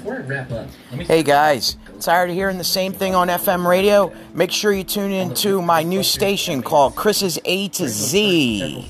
before I wrap up, Hey guys, tired of hearing the same thing on FM radio? Make sure you tune in to my new station called Chris's A to Z.